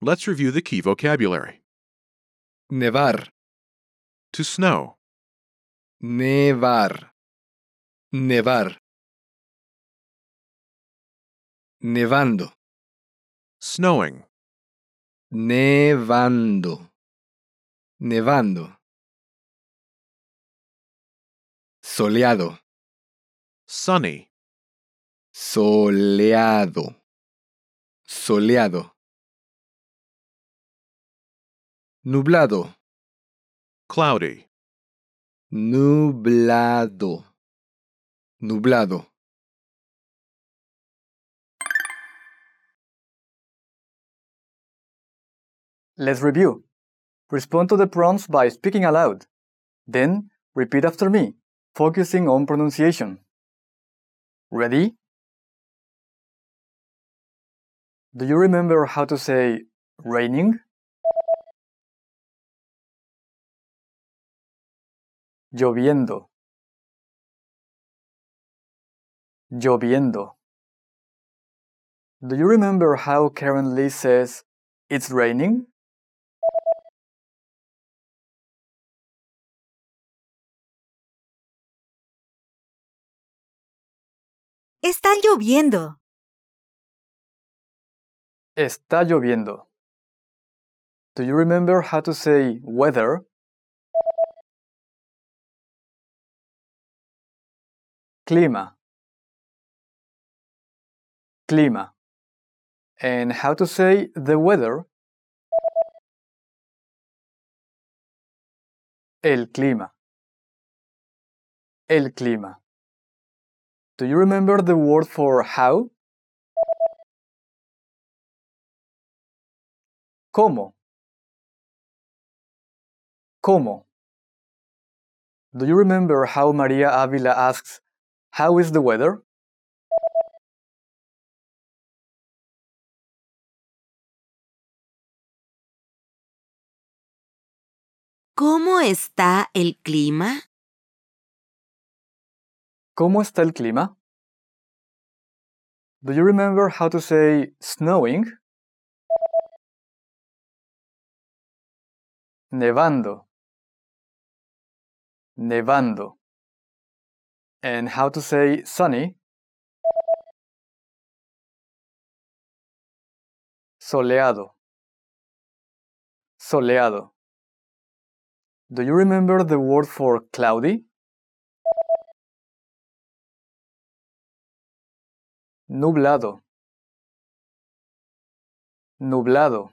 Let's review the key vocabulary. Nevar, To snow, nevar, nevar. Nevando, snowing, nevando, nevando. Soleado, sunny, soleado, soleado. Nublado, cloudy, nublado, nublado. Let's review. Respond to the prompts by speaking aloud. Then, repeat after me, focusing on pronunciation. Ready? Do you remember how to say raining? Lloviendo. Lloviendo. Do you remember how Karen Lee says it's raining? Está lloviendo. Está lloviendo. Do you remember how to say weather? Clima. Clima. And how to say the weather? El clima. El clima. Do you remember the word for how? ¿Cómo? ¿Cómo? Do you remember how Maria Avila asks, How is the weather? ¿Cómo está el clima? ¿Cómo está el clima? Do you remember how to say snowing? Nevando. Nevando. And how to say sunny? Soleado. Soleado. Do you remember the word for cloudy? Nublado. Nublado.